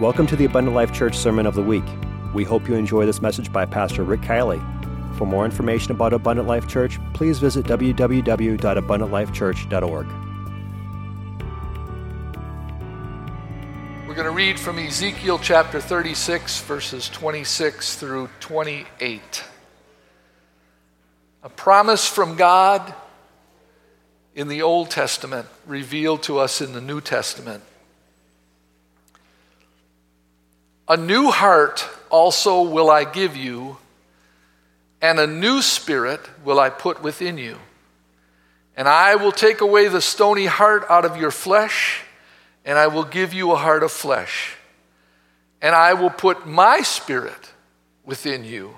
Welcome to the Abundant Life Church Sermon of the Week. We hope you enjoy this message by Pastor Rick Kielley. For more information about Abundant Life Church, please visit www.abundantlifechurch.org. We're going to read from Ezekiel chapter 36, verses 26 through 28. A promise from God in the Old Testament revealed to us in the New Testament. A new heart also will I give you, and a new spirit will I put within you. And I will take away the stony heart out of your flesh, and I will give you a heart of flesh. And I will put my spirit within you,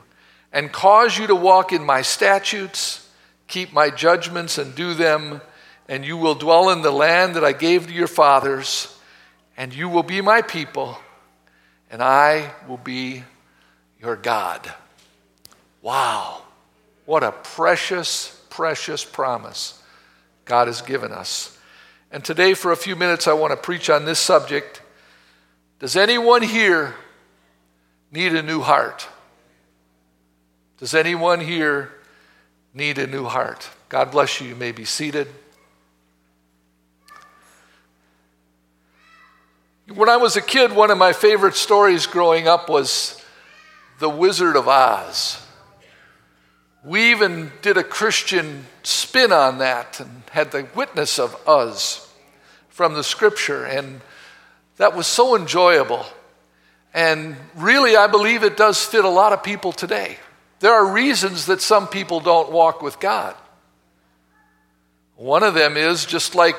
and cause you to walk in my statutes, keep my judgments, and do them. And you will dwell in the land that I gave to your fathers, and you will be my people and I will be your God. Wow. What a precious, precious promise God has given us. And today, for a few minutes, I want to preach on this subject. Does anyone here need a new heart? Does anyone here need a new heart? God bless you. You may be seated. When I was a kid, one of my favorite stories growing up was The Wizard of Oz. We even did a Christian spin on that and had the witness of Oz from the scripture, and that was so enjoyable. And really, I believe it does fit a lot of people today. There are reasons that some people don't walk with God. One of them is just like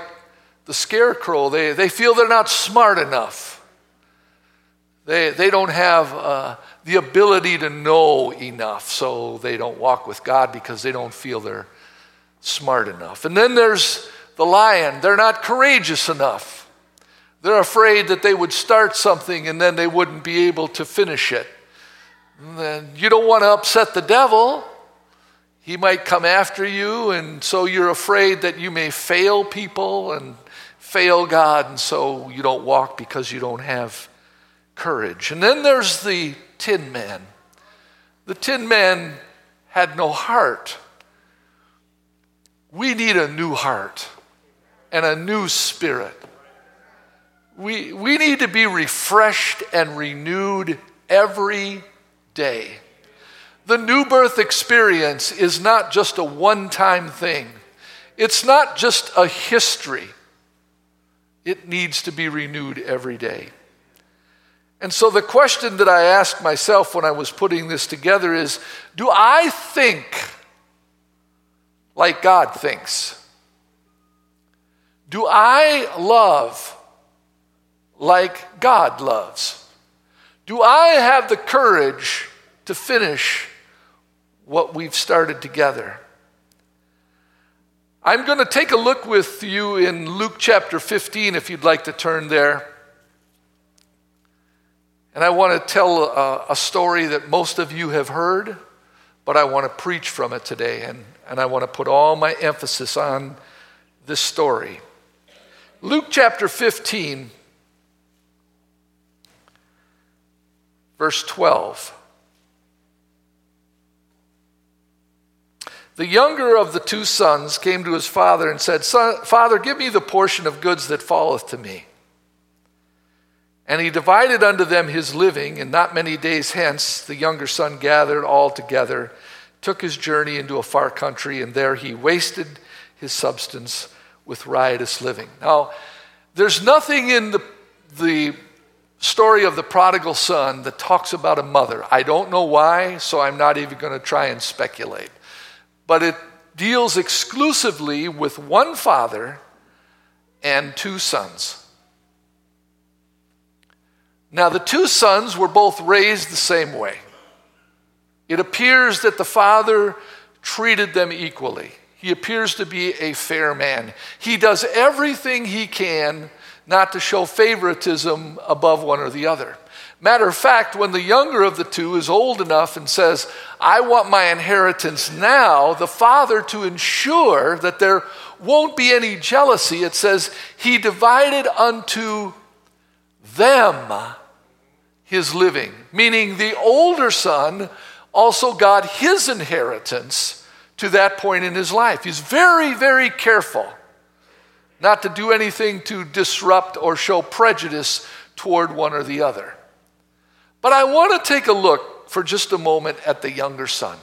the scarecrow. They, they feel they're not smart enough. They, they don't have uh, the ability to know enough, so they don't walk with God because they don't feel they're smart enough. And then there's the lion. They're not courageous enough. They're afraid that they would start something and then they wouldn't be able to finish it. And then you don't want to upset the devil. He might come after you, and so you're afraid that you may fail people and fail God, and so you don't walk because you don't have courage. And then there's the Tin Man. The Tin Man had no heart. We need a new heart and a new spirit. We, we need to be refreshed and renewed every day. The new birth experience is not just a one time thing, it's not just a history. It needs to be renewed every day. And so the question that I asked myself when I was putting this together is do I think like God thinks? Do I love like God loves? Do I have the courage to finish what we've started together? I'm going to take a look with you in Luke chapter 15, if you'd like to turn there. And I want to tell a, a, story that most of you have heard, but I want to preach from it today. And, and I want to put all my emphasis on this story. Luke chapter 15, verse 12. The younger of the two sons came to his father and said, Father, give me the portion of goods that falleth to me. And he divided unto them his living, and not many days hence the younger son gathered all together, took his journey into a far country, and there he wasted his substance with riotous living. Now, there's nothing in the, the story of the prodigal son that talks about a mother. I don't know why, so I'm not even going to try and speculate but it deals exclusively with one father and two sons. Now, the two sons were both raised the same way. It appears that the father treated them equally. He appears to be a fair man. He does everything he can not to show favoritism above one or the other. Matter of fact, when the younger of the two is old enough and says, I want my inheritance now, the father, to ensure that there won't be any jealousy, it says, He divided unto them his living, meaning the older son also got his inheritance to that point in his life. He's very, very careful not to do anything to disrupt or show prejudice toward one or the other. But I want to take a look for just a moment at the younger son.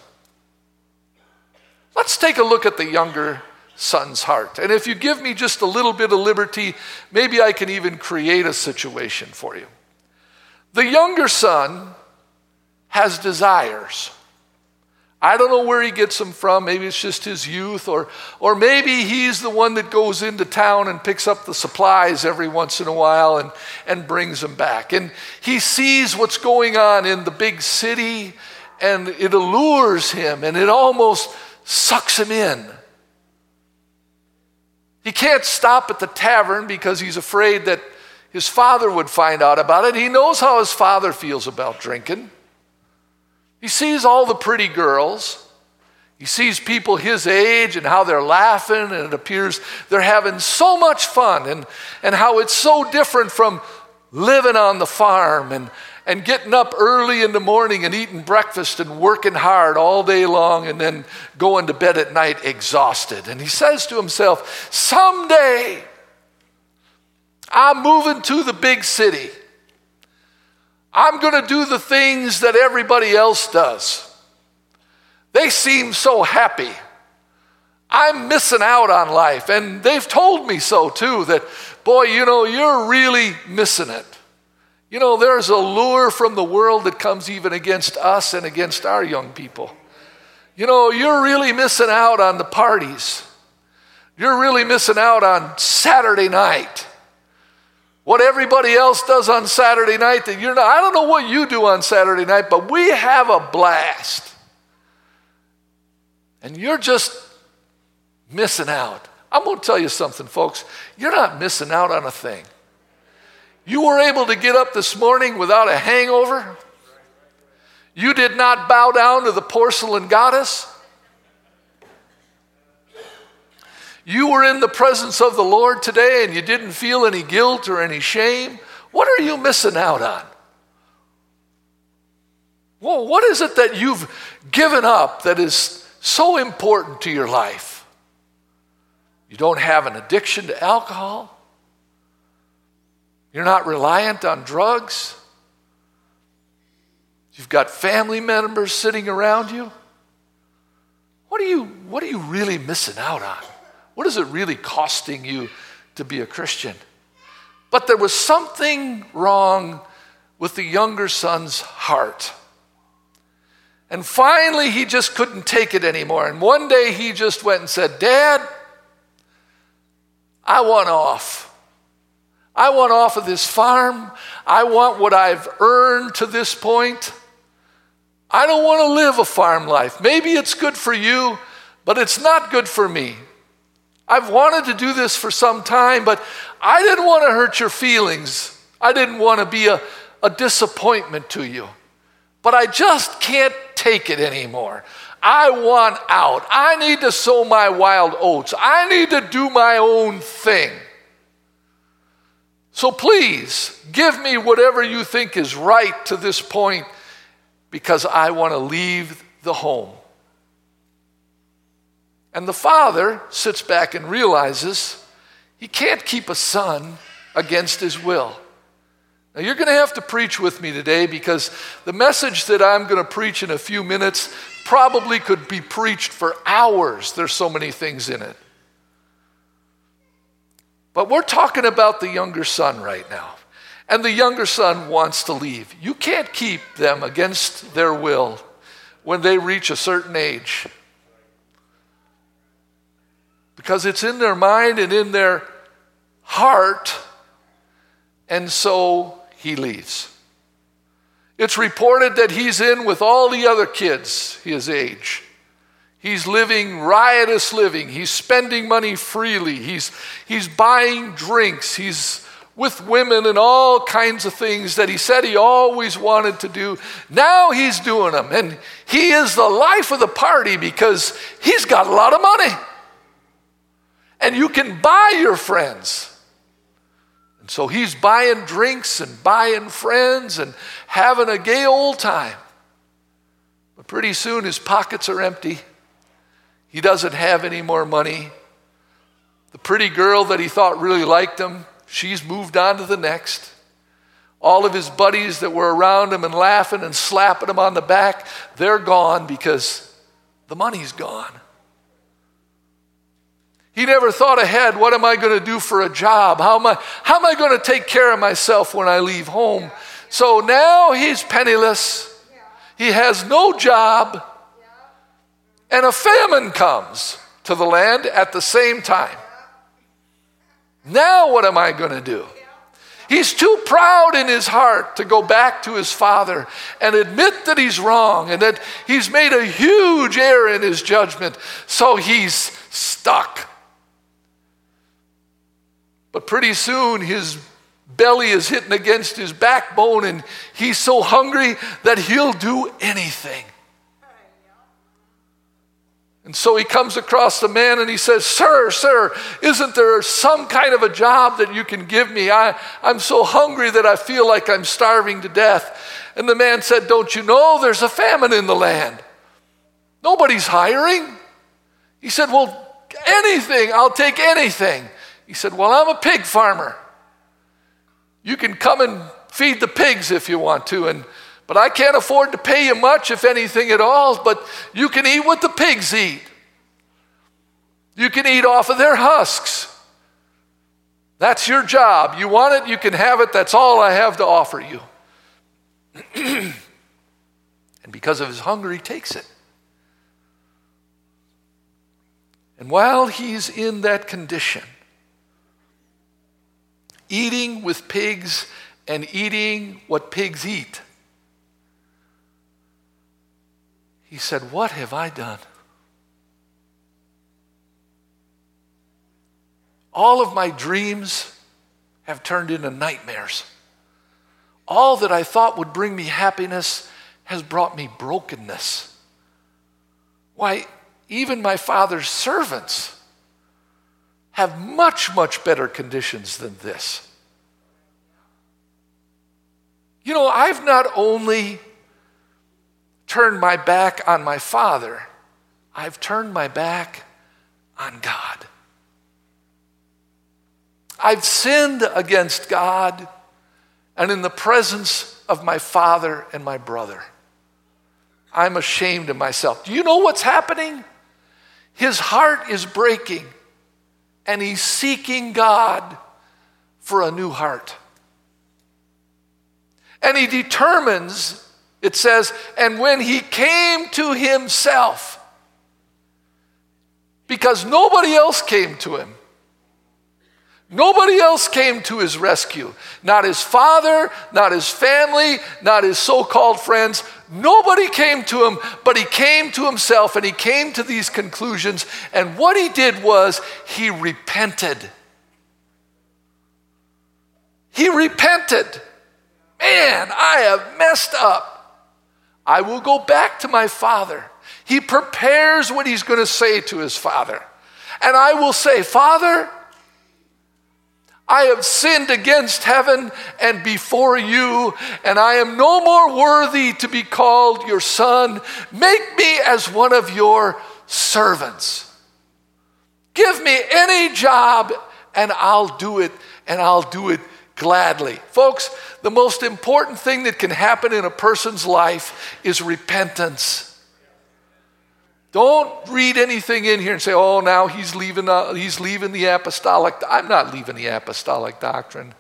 Let's take a look at the younger son's heart. And if you give me just a little bit of liberty, maybe I can even create a situation for you. The younger son has desires. I don't know where he gets them from. Maybe it's just his youth, or, or maybe he's the one that goes into town and picks up the supplies every once in a while and, and brings them back. And he sees what's going on in the big city, and it allures him, and it almost sucks him in. He can't stop at the tavern because he's afraid that his father would find out about it. He knows how his father feels about drinking. He sees all the pretty girls. He sees people his age and how they're laughing, and it appears they're having so much fun, and, and how it's so different from living on the farm and, and getting up early in the morning and eating breakfast and working hard all day long and then going to bed at night exhausted. And he says to himself, Someday I'm moving to the big city. I'm going to do the things that everybody else does. They seem so happy. I'm missing out on life. And they've told me so too that, boy, you know, you're really missing it. You know, there's a lure from the world that comes even against us and against our young people. You know, you're really missing out on the parties. You're really missing out on Saturday night what everybody else does on Saturday night that you're not. I don't know what you do on Saturday night, but we have a blast. And you're just missing out. I'm going to tell you something, folks. You're not missing out on a thing. You were able to get up this morning without a hangover. You did not bow down to the porcelain goddess. You were in the presence of the Lord today and you didn't feel any guilt or any shame, what are you missing out on? Well, what is it that you've given up that is so important to your life? You don't have an addiction to alcohol. You're not reliant on drugs. You've got family members sitting around you. What are you, what are you really missing out on? What is it really costing you to be a Christian? But there was something wrong with the younger son's heart. And finally, he just couldn't take it anymore. And one day he just went and said, Dad, I want off. I want off of this farm. I want what I've earned to this point. I don't want to live a farm life. Maybe it's good for you, but it's not good for me. I've wanted to do this for some time, but I didn't want to hurt your feelings. I didn't want to be a, a disappointment to you. But I just can't take it anymore. I want out. I need to sow my wild oats. I need to do my own thing. So please give me whatever you think is right to this point because I want to leave the home. And the father sits back and realizes he can't keep a son against his will. Now, you're going to have to preach with me today because the message that I'm going to preach in a few minutes probably could be preached for hours. There's so many things in it. But we're talking about the younger son right now. And the younger son wants to leave. You can't keep them against their will when they reach a certain age because it's in their mind and in their heart, and so he leaves. It's reported that he's in with all the other kids his age. He's living riotous living. He's spending money freely. He's, he's buying drinks. He's with women and all kinds of things that he said he always wanted to do. Now he's doing them. And he is the life of the party because he's got a lot of money and you can buy your friends. And So he's buying drinks and buying friends and having a gay old time. But pretty soon his pockets are empty. He doesn't have any more money. The pretty girl that he thought really liked him, she's moved on to the next. All of his buddies that were around him and laughing and slapping him on the back, they're gone because the money's gone. He never thought ahead what am I going to do for a job? How am I, how am I going to take care of myself when I leave home? So now he's penniless. He has no job. And a famine comes to the land at the same time. Now, what am I going to do? He's too proud in his heart to go back to his father and admit that he's wrong and that he's made a huge error in his judgment. So he's stuck. But pretty soon his belly is hitting against his backbone and he's so hungry that he'll do anything. And so he comes across the man and he says, Sir, sir, isn't there some kind of a job that you can give me? I, I'm so hungry that I feel like I'm starving to death. And the man said, Don't you know there's a famine in the land? Nobody's hiring. He said, Well, anything, I'll take anything. He said, Well, I'm a pig farmer. You can come and feed the pigs if you want to, and but I can't afford to pay you much, if anything at all, but you can eat what the pigs eat. You can eat off of their husks. That's your job. You want it, you can have it. That's all I have to offer you. and because of his hunger, he takes it. And while he's in that condition, eating with pigs and eating what pigs eat, He said, What have I done? All of my dreams have turned into nightmares. All that I thought would bring me happiness has brought me brokenness. Why, even my father's servants have much, much better conditions than this. You know, I've not only turned my back on my Father, I've turned my back on God. I've sinned against God and in the presence of my father and my brother. I'm ashamed of myself. Do you know what's happening? His heart is breaking and he's seeking God for a new heart. And he determines it says, and when he came to himself, because nobody else came to him. Nobody else came to his rescue. Not his father, not his family, not his so called friends. Nobody came to him, but he came to himself and he came to these conclusions. And what he did was he repented. He repented. Man, I have messed up. I will go back to my father. He prepares what he's going to say to his father. And I will say, Father, I have sinned against heaven and before you, and I am no more worthy to be called your son. Make me as one of your servants. Give me any job, and I'll do it, and I'll do it gladly. Folks, the most important thing that can happen in a person's life is repentance. Don't read anything in here and say, oh, now he's leaving, he's leaving the apostolic. I'm not leaving the apostolic doctrine.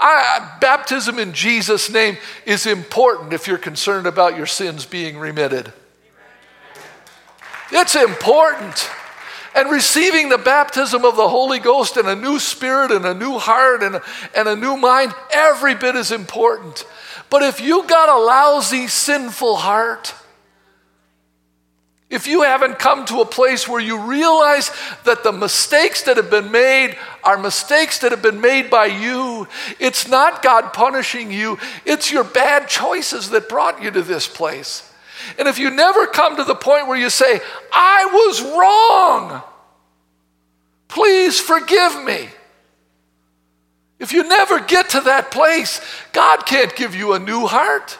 I, baptism in Jesus' name is important if you're concerned about your sins being remitted. It's important and receiving the baptism of the Holy Ghost and a new spirit and a new heart and, and a new mind, every bit is important. But if you've got a lousy, sinful heart, if you haven't come to a place where you realize that the mistakes that have been made are mistakes that have been made by you, it's not God punishing you, it's your bad choices that brought you to this place. And if you never come to the point where you say, I was wrong, please forgive me. If you never get to that place, God can't give you a new heart.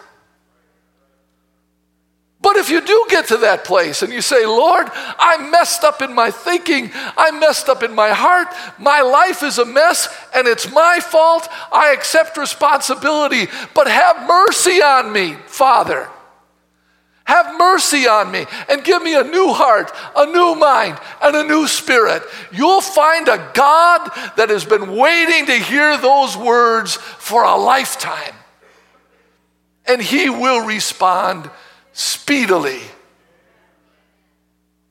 But if you do get to that place and you say, Lord, I messed up in my thinking, I messed up in my heart, my life is a mess and it's my fault, I accept responsibility, but have mercy on me, Father. Have mercy on me and give me a new heart, a new mind, and a new spirit. You'll find a God that has been waiting to hear those words for a lifetime. And He will respond speedily.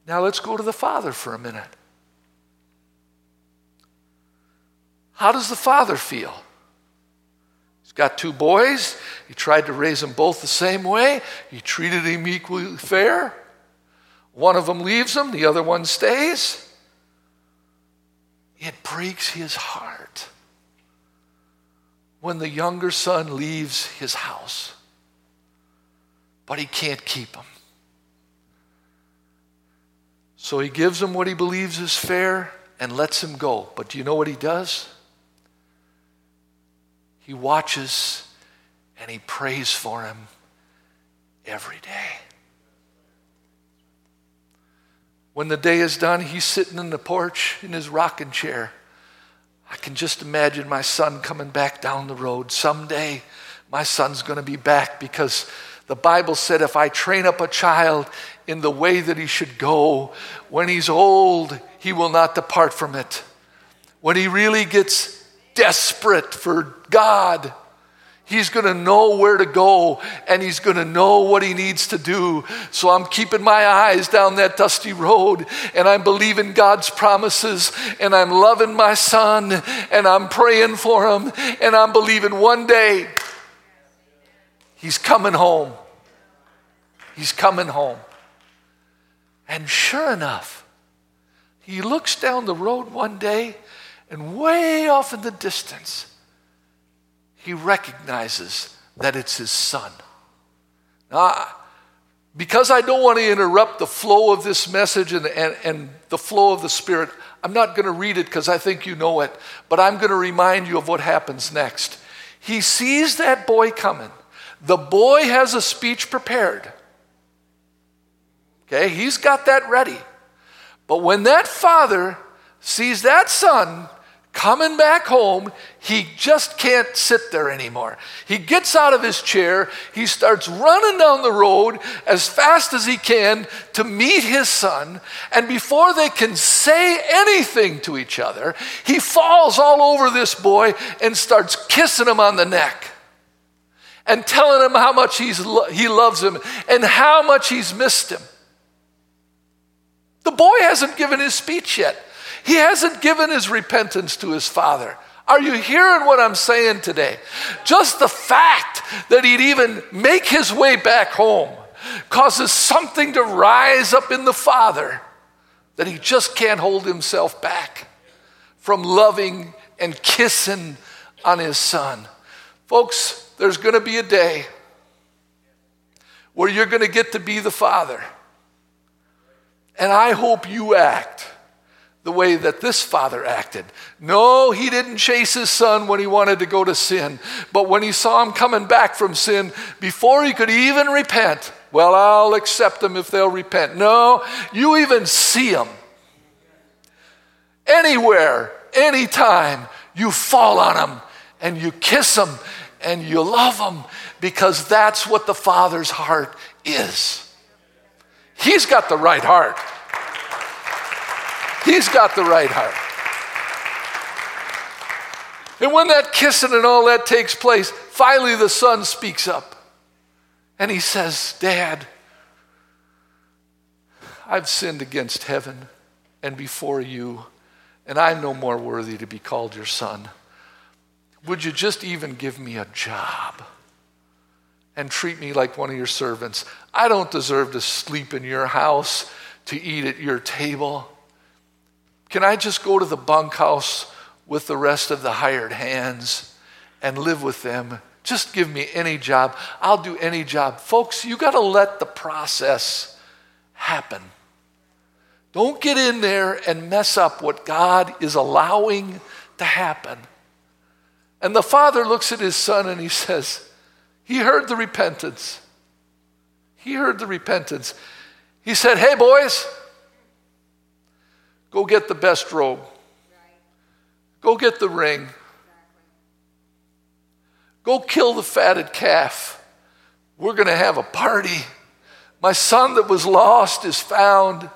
Now let's go to the Father for a minute. How does the Father feel? He's got two boys. He tried to raise them both the same way. He treated them equally fair. One of them leaves him, the other one stays. It breaks his heart when the younger son leaves his house but he can't keep them. So he gives him what he believes is fair and lets him go. But do you know what he does? He watches and he prays for him every day. When the day is done, he's sitting in the porch in his rocking chair. I can just imagine my son coming back down the road. Someday, my son's going to be back because the Bible said, if I train up a child in the way that he should go, when he's old, he will not depart from it. When he really gets desperate for God, he's going to know where to go and he's going to know what he needs to do. So I'm keeping my eyes down that dusty road and I'm believing God's promises and I'm loving my son and I'm praying for him and I'm believing one day He's coming home. He's coming home. And sure enough, he looks down the road one day, and way off in the distance, he recognizes that it's his son. Now, because I don't want to interrupt the flow of this message and, and, and the flow of the Spirit, I'm not going to read it because I think you know it, but I'm going to remind you of what happens next. He sees that boy coming. The boy has a speech prepared. Okay, he's got that ready. But when that father sees that son coming back home, he just can't sit there anymore. He gets out of his chair, he starts running down the road as fast as he can to meet his son, and before they can say anything to each other, he falls all over this boy and starts kissing him on the neck and telling him how much he's lo- he loves him and how much he's missed him. The boy hasn't given his speech yet. He hasn't given his repentance to his father. Are you hearing what I'm saying today? Just the fact that he'd even make his way back home causes something to rise up in the father that he just can't hold himself back from loving and kissing on his son. Folks, there's going to be a day where you're going to get to be the father. And I hope you act the way that this father acted. No, he didn't chase his son when he wanted to go to sin, but when he saw him coming back from sin, before he could even repent, well, I'll accept them if they'll repent. No, you even see them. Anywhere, anytime, you fall on them and you kiss them and you love them because that's what the Father's heart is. He's got the right heart. He's got the right heart. And when that kissing and all that takes place, finally the son speaks up and he says, Dad, I've sinned against heaven and before you, and I'm no more worthy to be called your son. Would you just even give me a job and treat me like one of your servants? I don't deserve to sleep in your house, to eat at your table. Can I just go to the bunkhouse with the rest of the hired hands and live with them? Just give me any job. I'll do any job. Folks, you got to let the process happen. Don't get in there and mess up what God is allowing to happen. And the father looks at his son and he says, He heard the repentance. He heard the repentance. He said, Hey, boys, go get the best robe, go get the ring, go kill the fatted calf. We're going to have a party. My son that was lost is found.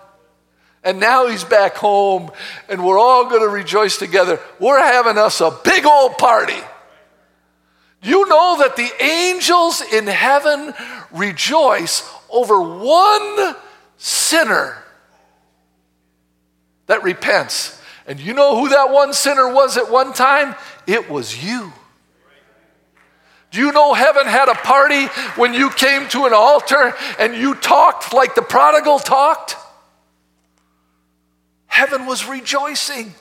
And now he's back home, and we're all going to rejoice together. We're having us a big old party. You know that the angels in heaven rejoice over one sinner that repents. And you know who that one sinner was at one time? It was you. Do you know heaven had a party when you came to an altar and you talked like the prodigal talked? Heaven was rejoicing,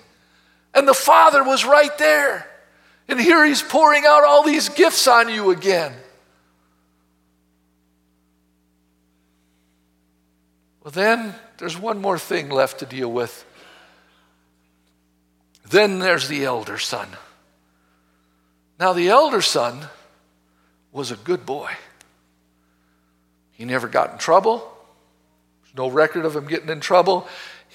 and the Father was right there. And here he's pouring out all these gifts on you again. Well, then there's one more thing left to deal with. Then there's the elder son. Now, the elder son was a good boy. He never got in trouble. There's no record of him getting in trouble.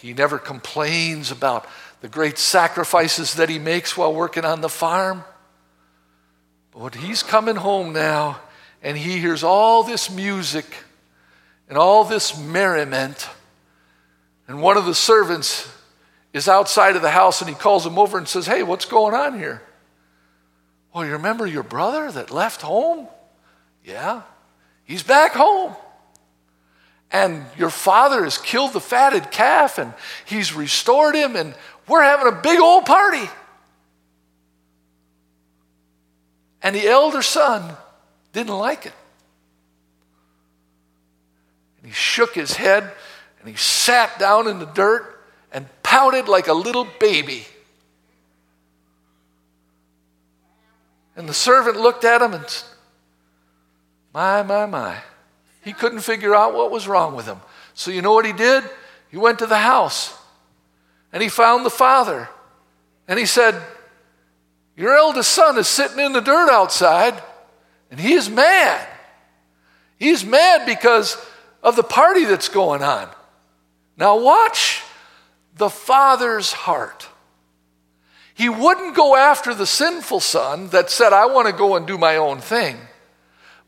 He never complains about the great sacrifices that he makes while working on the farm. But he's coming home now and he hears all this music and all this merriment. And one of the servants is outside of the house and he calls him over and says, Hey, what's going on here? Well, you remember your brother that left home? Yeah, he's back home. And your father has killed the fatted calf and he's restored him, and we're having a big old party. And the elder son didn't like it. And he shook his head and he sat down in the dirt and pouted like a little baby. And the servant looked at him and said, My, my, my. He couldn't figure out what was wrong with him. So, you know what he did? He went to the house and he found the father. And he said, Your eldest son is sitting in the dirt outside and he is mad. He's mad because of the party that's going on. Now, watch the father's heart. He wouldn't go after the sinful son that said, I want to go and do my own thing.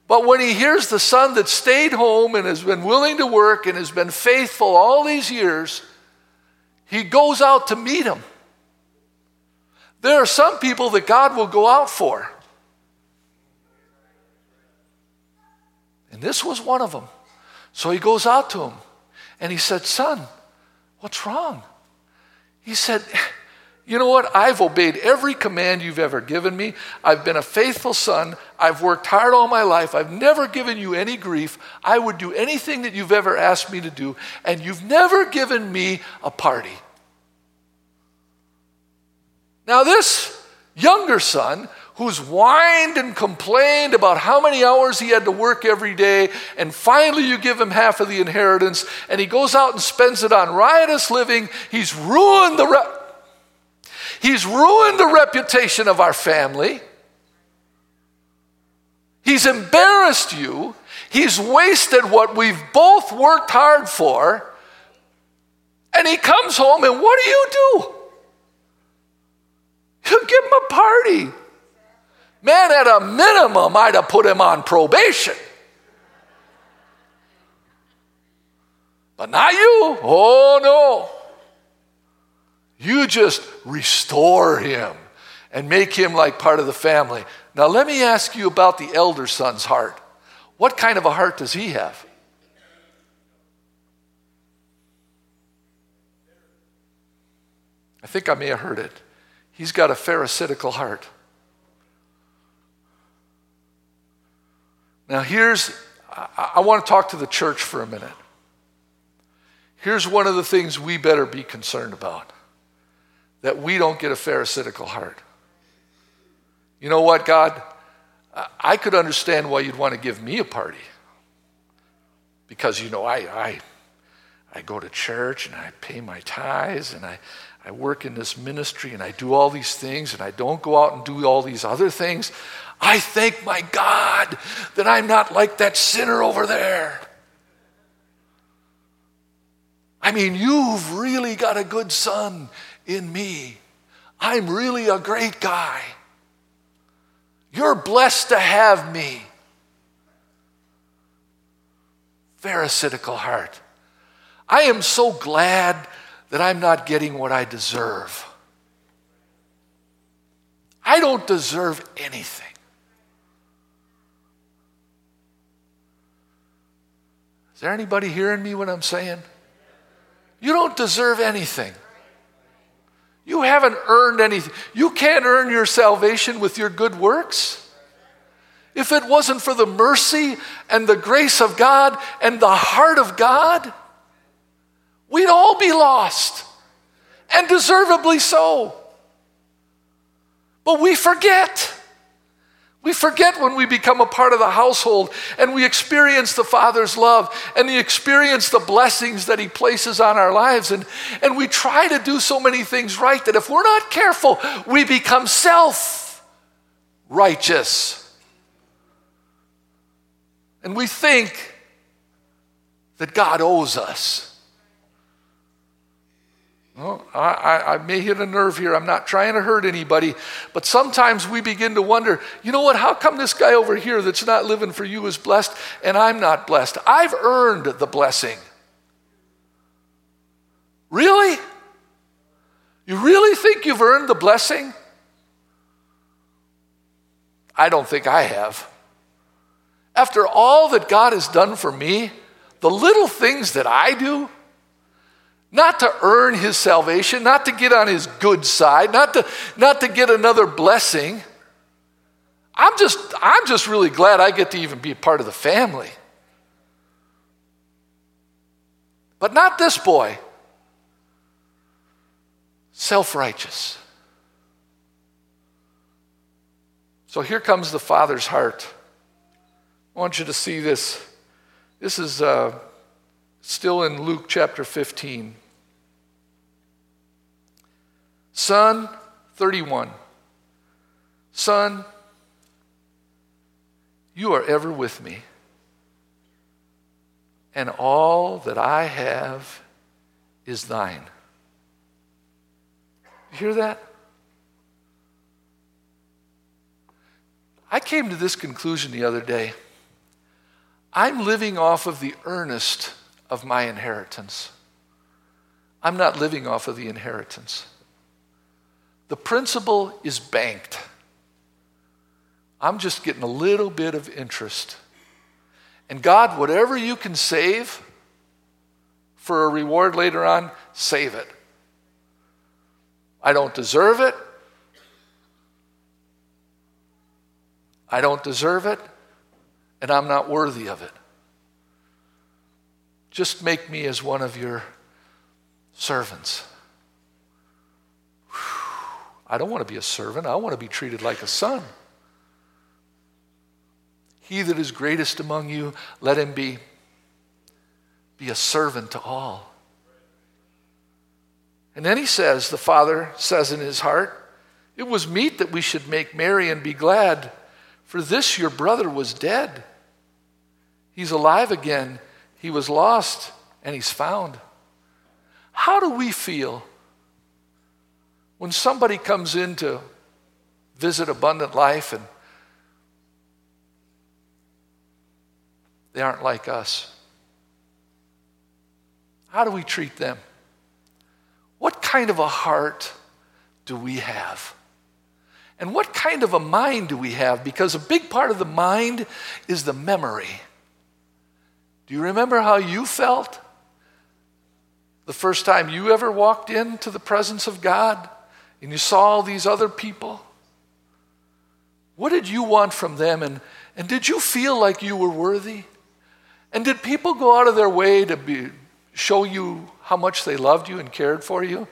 But when he hears the son that stayed home and has been willing to work and has been faithful all these years, he goes out to meet him. There are some people that God will go out for. And this was one of them. So he goes out to him and he said, Son, what's wrong? He said, you know what? I've obeyed every command you've ever given me. I've been a faithful son. I've worked hard all my life. I've never given you any grief. I would do anything that you've ever asked me to do, and you've never given me a party. Now, this younger son, who's whined and complained about how many hours he had to work every day, and finally you give him half of the inheritance, and he goes out and spends it on riotous living, he's ruined the. Re- He's ruined the reputation of our family. He's embarrassed you. He's wasted what we've both worked hard for. And he comes home, and what do you do? You give him a party. Man, at a minimum, I'd have put him on probation. But not you. Oh, no. You just restore him and make him like part of the family. Now, let me ask you about the elder son's heart. What kind of a heart does he have? I think I may have heard it. He's got a pharisaical heart. Now, here's, I, I want to talk to the church for a minute. Here's one of the things we better be concerned about that we don't get a pharisaical heart. You know what, God? I could understand why you'd want to give me a party. Because, you know, I, I, I go to church and I pay my tithes and I, I work in this ministry and I do all these things and I don't go out and do all these other things, I thank my God that I'm not like that sinner over there. I mean, you've really got a good son in me. I'm really a great guy. You're blessed to have me. Pharisaical heart. I am so glad that I'm not getting what I deserve. I don't deserve anything. Is there anybody hearing me what I'm saying? You don't deserve anything. You haven't earned anything. You can't earn your salvation with your good works. If it wasn't for the mercy and the grace of God and the heart of God, we'd all be lost, and deservedly so. But we forget. We forget when we become a part of the household and we experience the Father's love and we experience the blessings that He places on our lives. And, and we try to do so many things right that if we're not careful, we become self righteous. And we think that God owes us. Well, I, I, may hit a nerve here. I'm not trying to hurt anybody, but sometimes we begin to wonder you know what? How come this guy over here that's not living for you is blessed and I'm not blessed? I've earned the blessing. Really? You really think you've earned the blessing? I don't think I have. After all that God has done for me, the little things that I do, not to earn his salvation, not to get on his good side, not to, not to get another blessing. I'm just, I'm just really glad I get to even be a part of the family. But not this boy. Self righteous. So here comes the father's heart. I want you to see this. This is. Uh, Still in Luke chapter 15. Son, 31. Son, you are ever with me, and all that I have is thine. You hear that? I came to this conclusion the other day. I'm living off of the earnest of my inheritance. I'm not living off of the inheritance. The principal is banked. I'm just getting a little bit of interest. And God, whatever you can save for a reward later on, save it. I don't deserve it. I don't deserve it, and I'm not worthy of it. Just make me as one of your servants. I don't want to be a servant. I want to be treated like a son. He that is greatest among you, let him be, be a servant to all. And then he says, the father says in his heart, It was meet that we should make merry and be glad, for this your brother was dead. He's alive again. He was lost and he's found. How do we feel when somebody comes in to visit Abundant Life and they aren't like us? How do we treat them? What kind of a heart do we have? And what kind of a mind do we have? Because a big part of the mind is the memory. Do you remember how you felt the first time you ever walked into the presence of God and you saw all these other people? What did you want from them? And, and did you feel like you were worthy? And did people go out of their way to be, show you how much they loved you and cared for you?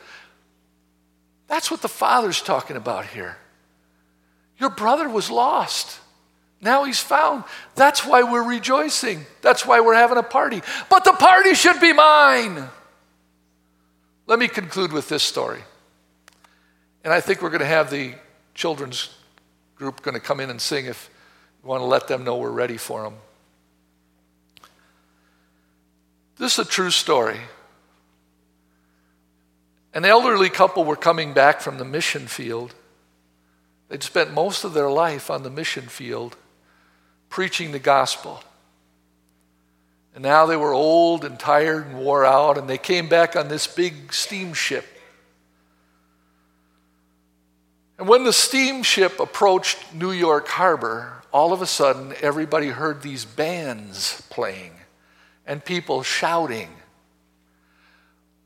That's what the Father's talking about here. Your brother was lost. Now he's found. That's why we're rejoicing. That's why we're having a party. But the party should be mine. Let me conclude with this story. And I think we're going to have the children's group going to come in and sing if you want to let them know we're ready for them. This is a true story. An elderly couple were coming back from the mission field. They'd spent most of their life on the mission field preaching the gospel. And now they were old and tired and wore out, and they came back on this big steamship and when the steamship approached New York Harbor, all of a sudden everybody heard these bands playing and people shouting.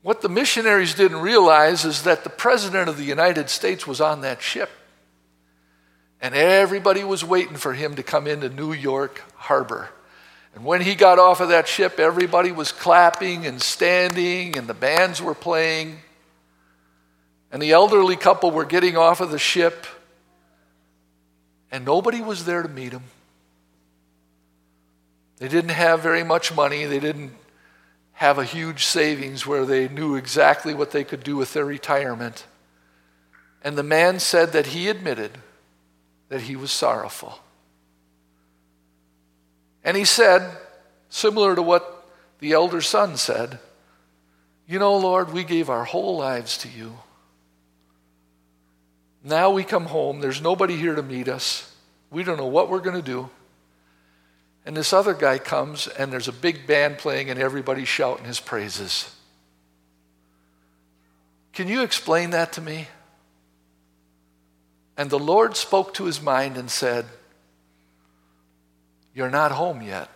What the missionaries didn't realize is that the President of the United States was on that ship. And everybody was waiting for him to come into New York Harbor. And when he got off of that ship, everybody was clapping and standing, and the bands were playing. And the elderly couple were getting off of the ship, and nobody was there to meet them. They didn't have very much money. They didn't have a huge savings where they knew exactly what they could do with their retirement. And the man said that he admitted that he was sorrowful. And he said, similar to what the elder son said, You know, Lord, we gave our whole lives to you. Now we come home, there's nobody here to meet us. We don't know what we're going to do. And this other guy comes, and there's a big band playing, and everybody's shouting his praises. Can you explain that to me? And the Lord spoke to his mind and said, You're not home yet.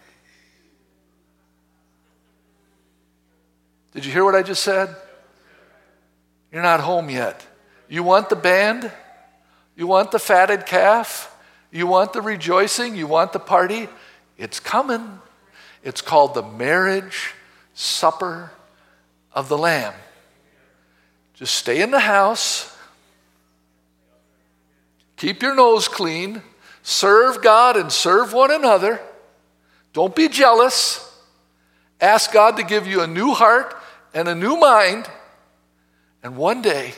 Did you hear what I just said? You're not home yet. You want the band? You want the fatted calf? You want the rejoicing? You want the party? It's coming. It's called the marriage supper of the Lamb. Just stay in the house, keep your nose clean, serve God and serve one another. Don't be jealous. Ask God to give you a new heart and a new mind. And one day,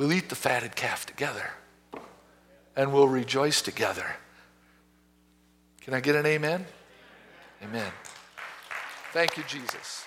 We'll eat the fatted calf together and we'll rejoice together. Can I get an amen? Amen. Thank you, Jesus.